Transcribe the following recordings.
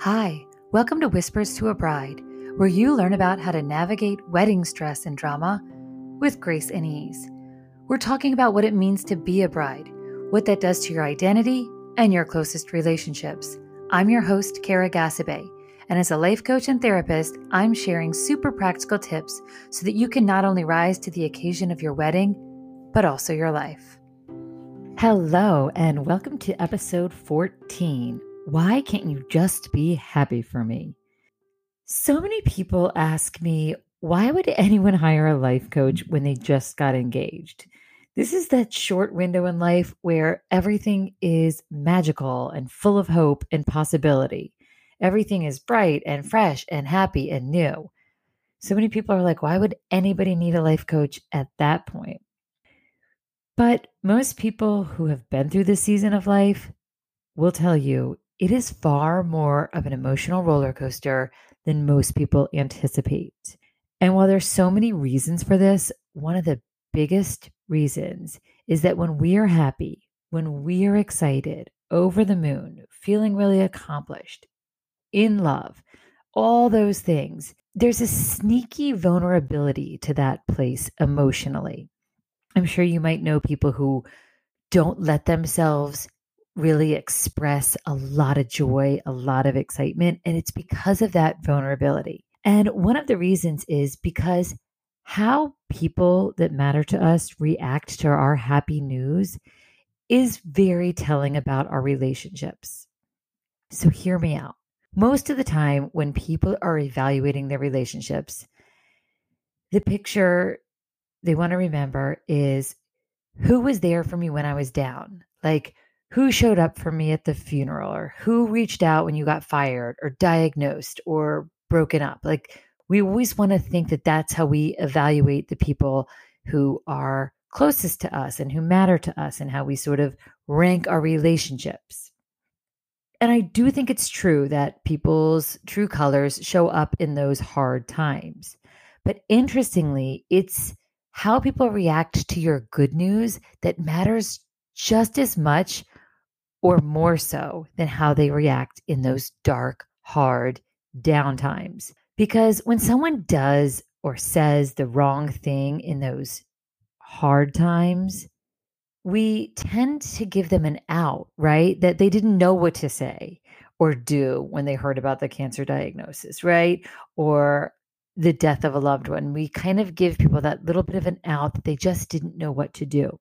Hi, welcome to Whispers to a Bride, where you learn about how to navigate wedding stress and drama with grace and ease. We're talking about what it means to be a bride, what that does to your identity and your closest relationships. I'm your host, Kara Gasabe, and as a life coach and therapist, I'm sharing super practical tips so that you can not only rise to the occasion of your wedding, but also your life. Hello, and welcome to episode 14 why can't you just be happy for me? So many people ask me, why would anyone hire a life coach when they just got engaged? This is that short window in life where everything is magical and full of hope and possibility. Everything is bright and fresh and happy and new. So many people are like, why would anybody need a life coach at that point? But most people who have been through this season of life will tell you it is far more of an emotional roller coaster than most people anticipate. And while there's so many reasons for this, one of the biggest reasons is that when we are happy, when we are excited, over the moon, feeling really accomplished, in love, all those things, there's a sneaky vulnerability to that place emotionally. I'm sure you might know people who don't let themselves really express a lot of joy, a lot of excitement. And it's because of that vulnerability. And one of the reasons is because how people that matter to us react to our happy news is very telling about our relationships. So, hear me out. Most of the time, when people are evaluating their relationships, the picture they want to remember is who was there for me when I was down? Like, who showed up for me at the funeral or who reached out when you got fired or diagnosed or broken up. Like we always want to think that that's how we evaluate the people who are closest to us and who matter to us and how we sort of rank our relationships. And I do think it's true that people's true colors show up in those hard times. But interestingly, it's how people react to your good news that matters just as much or more so than how they react in those dark, hard down times. Because when someone does or says the wrong thing in those hard times, we tend to give them an out, right? That they didn't know what to say or do when they heard about the cancer diagnosis, right? Or the death of a loved one. We kind of give people that little bit of an out that they just didn't know what to do.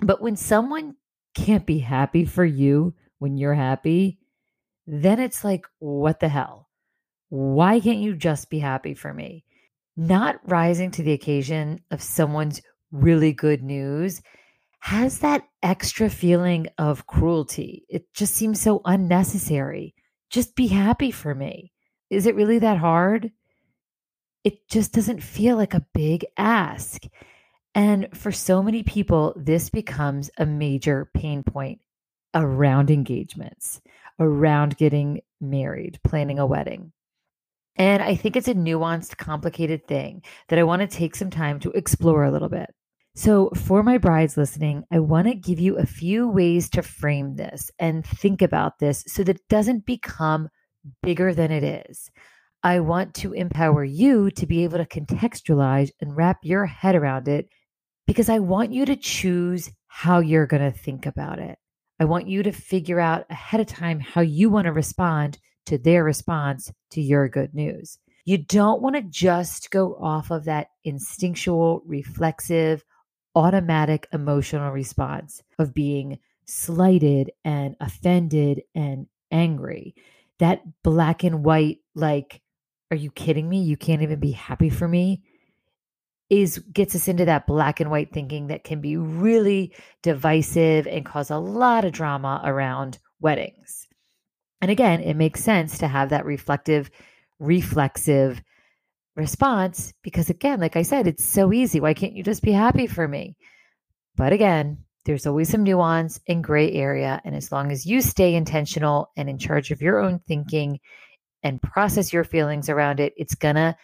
But when someone can't be happy for you when you're happy, then it's like, what the hell? Why can't you just be happy for me? Not rising to the occasion of someone's really good news has that extra feeling of cruelty. It just seems so unnecessary. Just be happy for me. Is it really that hard? It just doesn't feel like a big ask. And for so many people, this becomes a major pain point around engagements, around getting married, planning a wedding. And I think it's a nuanced, complicated thing that I want to take some time to explore a little bit. So, for my brides listening, I want to give you a few ways to frame this and think about this so that it doesn't become bigger than it is. I want to empower you to be able to contextualize and wrap your head around it because I want you to choose how you're going to think about it. I want you to figure out ahead of time how you want to respond to their response to your good news. You don't want to just go off of that instinctual, reflexive, automatic emotional response of being slighted and offended and angry. That black and white, like, are you kidding me? You can't even be happy for me is gets us into that black and white thinking that can be really divisive and cause a lot of drama around weddings. And again, it makes sense to have that reflective, reflexive response because, again, like I said, it's so easy. Why can't you just be happy for me? But again, there's always some nuance and gray area. And as long as you stay intentional and in charge of your own thinking and process your feelings around it, it's going to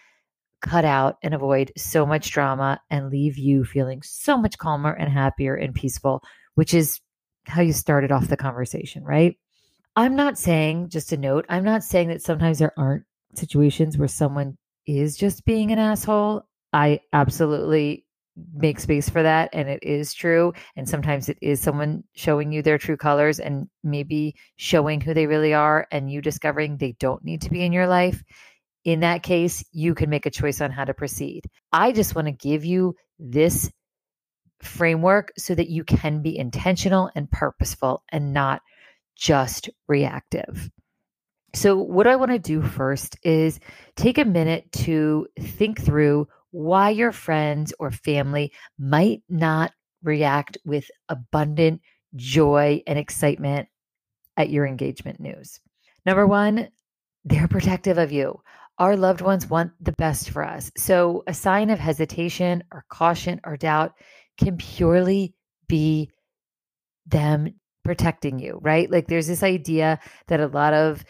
cut out and avoid so much drama and leave you feeling so much calmer and happier and peaceful, which is how you started off the conversation, right? I'm not saying, just a note, I'm not saying that sometimes there aren't situations where someone is just being an asshole. I absolutely make space for that and it is true and sometimes it is someone showing you their true colors and maybe showing who they really are and you discovering they don't need to be in your life in that case you can make a choice on how to proceed i just want to give you this framework so that you can be intentional and purposeful and not just reactive so what i want to do first is take a minute to think through why your friends or family might not react with abundant joy and excitement at your engagement news. Number one, they're protective of you. Our loved ones want the best for us. So, a sign of hesitation or caution or doubt can purely be them protecting you, right? Like, there's this idea that a lot of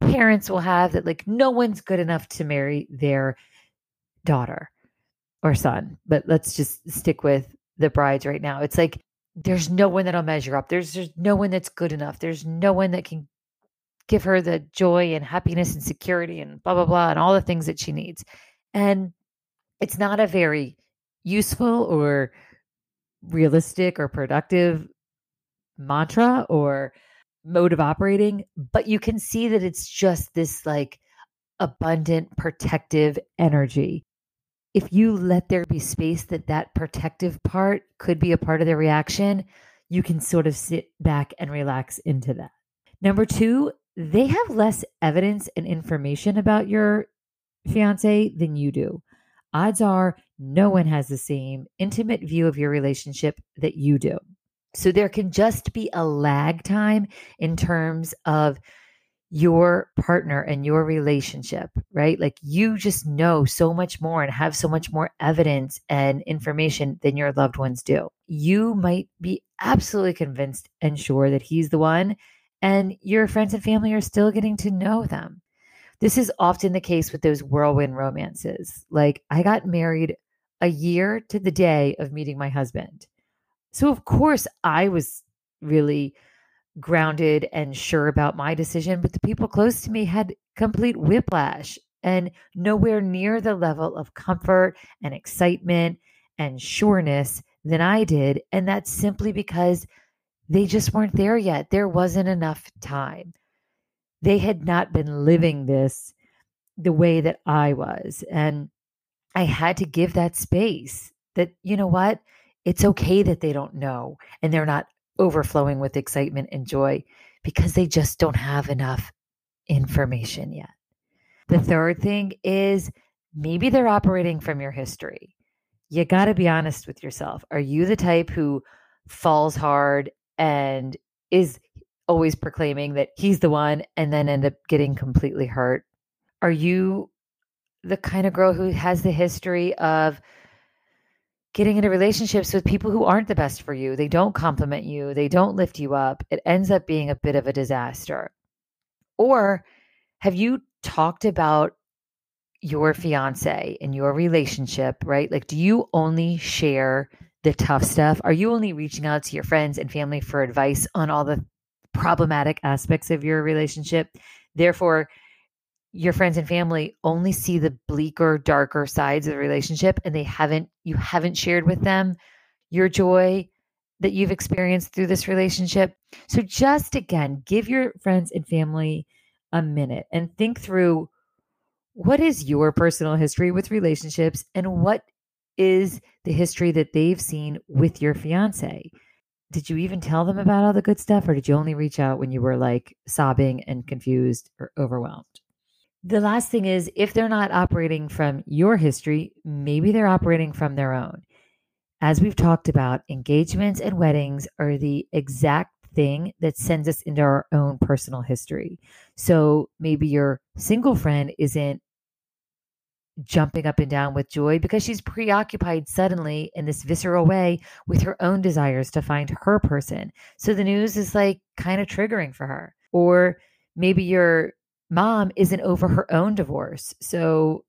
parents will have that, like, no one's good enough to marry their daughter or son, but let's just stick with the brides right now. It's like there's no one that'll measure up. There's there's no one that's good enough. There's no one that can give her the joy and happiness and security and blah blah blah and all the things that she needs. And it's not a very useful or realistic or productive mantra or mode of operating, but you can see that it's just this like abundant protective energy if you let there be space that that protective part could be a part of the reaction, you can sort of sit back and relax into that. Number two, they have less evidence and information about your fiance than you do. Odds are no one has the same intimate view of your relationship that you do. So there can just be a lag time in terms of your partner and your relationship, right? Like you just know so much more and have so much more evidence and information than your loved ones do. You might be absolutely convinced and sure that he's the one, and your friends and family are still getting to know them. This is often the case with those whirlwind romances. Like I got married a year to the day of meeting my husband. So, of course, I was really grounded and sure about my decision, but the people close to me had complete whiplash and nowhere near the level of comfort and excitement and sureness than I did. And that's simply because they just weren't there yet. There wasn't enough time. They had not been living this the way that I was. And I had to give that space that, you know what? It's okay that they don't know and they're not overflowing with excitement and joy because they just don't have enough information yet. The third thing is maybe they're operating from your history. You got to be honest with yourself. Are you the type who falls hard and is always proclaiming that he's the one and then end up getting completely hurt? Are you the kind of girl who has the history of getting into relationships with people who aren't the best for you. They don't compliment you, they don't lift you up. It ends up being a bit of a disaster. Or have you talked about your fiance and your relationship, right? Like, do you only share the tough stuff? Are you only reaching out to your friends and family for advice on all the problematic aspects of your relationship? Therefore, your friends and family only see the bleaker darker sides of the relationship and they haven't you haven't shared with them your joy that you've experienced through this relationship so just again give your friends and family a minute and think through what is your personal history with relationships and what is the history that they've seen with your fiance did you even tell them about all the good stuff or did you only reach out when you were like sobbing and confused or overwhelmed the last thing is if they're not operating from your history, maybe they're operating from their own. As we've talked about, engagements and weddings are the exact thing that sends us into our own personal history. So maybe your single friend isn't jumping up and down with joy because she's preoccupied suddenly in this visceral way with her own desires to find her person. So the news is like kind of triggering for her. Or maybe your mom isn't over her own divorce. So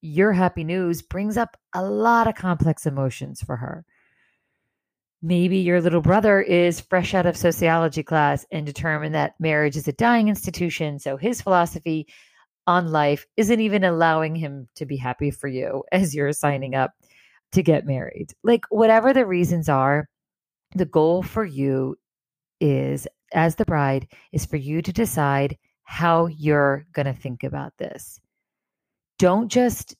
your happy news brings up a lot of complex emotions for her. Maybe your little brother is fresh out of sociology class and determined that marriage is a dying institution. So his philosophy on life isn't even allowing him to be happy for you as you're signing up to get married. Like, whatever the reasons are, the goal for you is, as the bride, is for you to decide how you're going to think about this. Don't just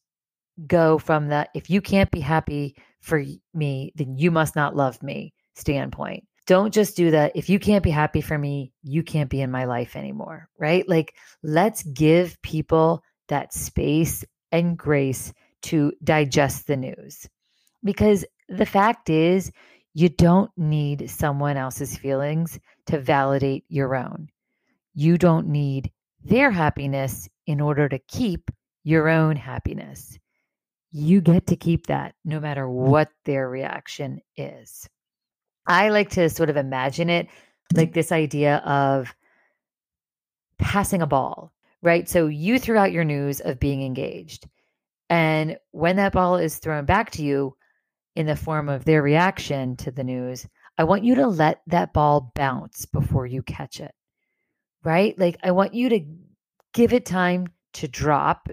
go from the if you can't be happy for me, then you must not love me standpoint. Don't just do that. If you can't be happy for me, you can't be in my life anymore, right? Like, let's give people that space and grace to digest the news. Because the fact is, you don't need someone else's feelings to validate your own. You don't need their happiness in order to keep your own happiness you get to keep that no matter what their reaction is. I like to sort of imagine it like this idea of passing a ball, right? So you threw out your news of being engaged. And when that ball is thrown back to you in the form of their reaction to the news, I want you to let that ball bounce before you catch it, right? Like, I want you to give it time to drop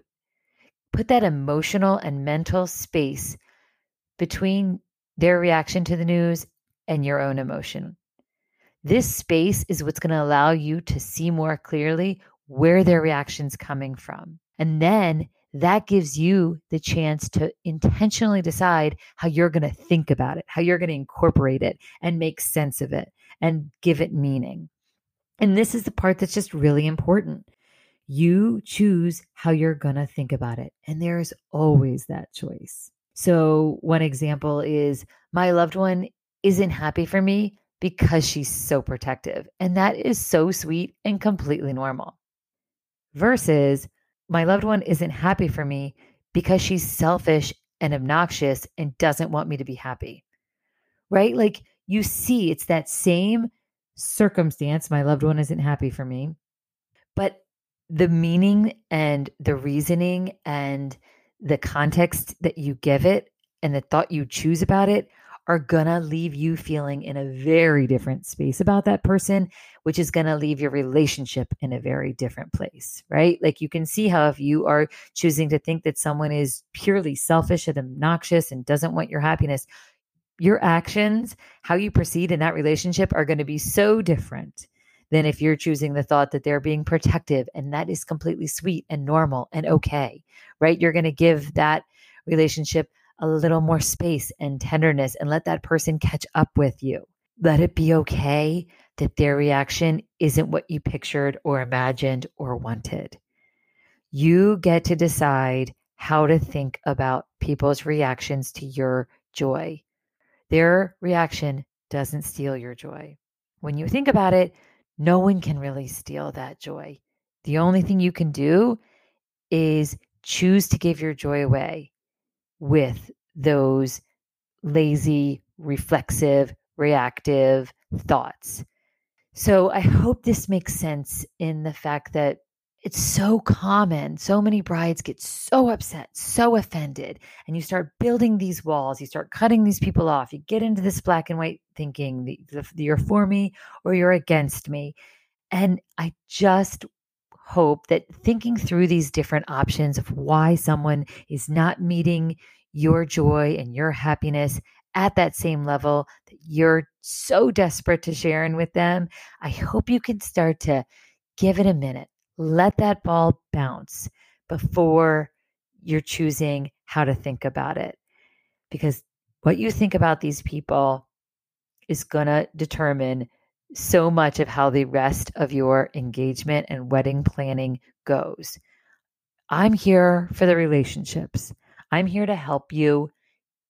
put that emotional and mental space between their reaction to the news and your own emotion. This space is what's going to allow you to see more clearly where their reaction's coming from. And then that gives you the chance to intentionally decide how you're going to think about it, how you're going to incorporate it and make sense of it and give it meaning. And this is the part that's just really important you choose how you're going to think about it. And there's always that choice. So, one example is my loved one isn't happy for me because she's so protective. And that is so sweet and completely normal. Versus my loved one isn't happy for me because she's selfish and obnoxious and doesn't want me to be happy. Right? Like you see, it's that same circumstance. My loved one isn't happy for me, but the meaning and the reasoning and the context that you give it and the thought you choose about it are to leave you feeling in a very different space about that person, which is to leave your relationship in a very different place, right? Like you can see how if you are choosing to think that someone is purely selfish and obnoxious and doesn't want your happiness, your actions, how you proceed in that relationship are to be so different than if you're choosing the thought that they're being protective. And that is completely sweet and normal and okay, right? You're going to give that relationship a little more space and tenderness and let that person catch up with you. Let it be okay that their reaction isn't what you pictured or imagined or wanted. You get to decide how to think about people's reactions to your joy. Their reaction doesn't steal your joy. When you think about it, no one can really steal that joy. The only thing you can do is choose to give your joy away with those lazy, reflexive, reactive thoughts. So I hope this makes sense in the fact that it's so common. So many brides get so upset, so offended, and you start building these walls. You start cutting these people off. You get into this black and white thinking the, the, you're for me or you're against me. And I just hope that thinking through these different options of why someone is not meeting your joy and your happiness at that same level that you're so desperate to share in with them, I hope you can start to give it a minute let that ball bounce before you're choosing how to think about it. Because what you think about these people is going to determine so much of how the rest of your engagement and wedding planning goes. I'm here for the relationships. I'm here to help you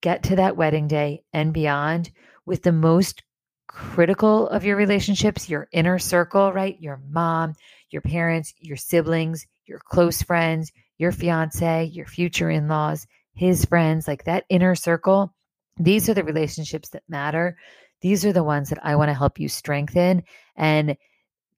get to that wedding day and beyond with the most critical of your relationships, your inner circle, right? Your mom, your parents, your siblings, your close friends, your fiance, your future in laws, his friends, like that inner circle. These are the relationships that matter. These are the ones that I want to help you strengthen. And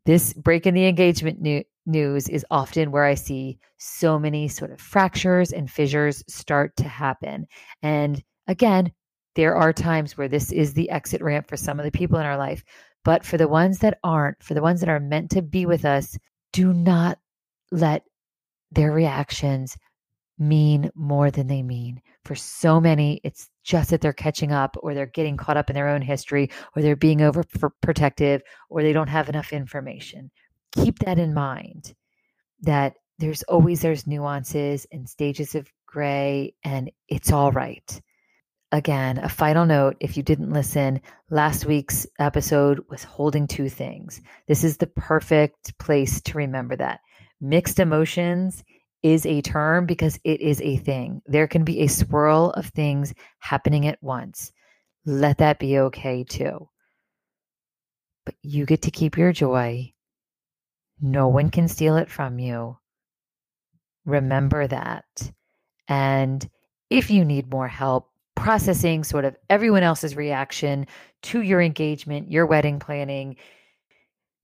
this break in the engagement new, news is often where I see so many sort of fractures and fissures start to happen. And again, there are times where this is the exit ramp for some of the people in our life. But for the ones that aren't, for the ones that are meant to be with us, do not let their reactions mean more than they mean. For so many, it's just that they're catching up or they're getting caught up in their own history or they're being overprotective or they don't have enough information. Keep that in mind that there's always there's nuances and stages of gray and it's all right. Again, a final note if you didn't listen, last week's episode was holding two things. This is the perfect place to remember that. Mixed emotions is a term because it is a thing. There can be a swirl of things happening at once. Let that be okay too. But you get to keep your joy. No one can steal it from you. Remember that. And if you need more help processing sort of everyone else's reaction to your engagement, your wedding planning,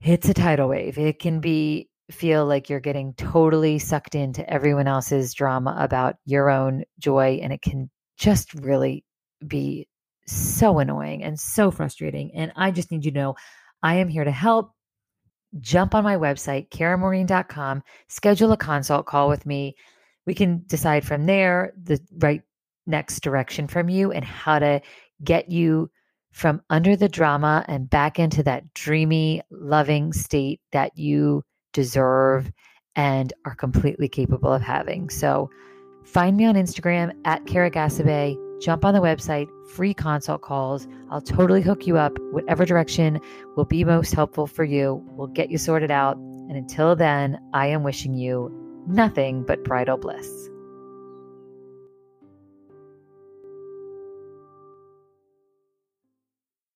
it's a tidal wave. It can be feel like you're getting totally sucked into everyone else's drama about your own joy. And it can just really be so annoying and so frustrating. And I just need you to know I am here to help. Jump on my website, karamaureen.com, schedule a consult call with me. We can decide from there the right next direction from you and how to get you from under the drama and back into that dreamy, loving state that you deserve, and are completely capable of having. So find me on Instagram at Kara Gasabe. Jump on the website, free consult calls. I'll totally hook you up. Whatever direction will be most helpful for you, we'll get you sorted out. And until then, I am wishing you nothing but bridal bliss.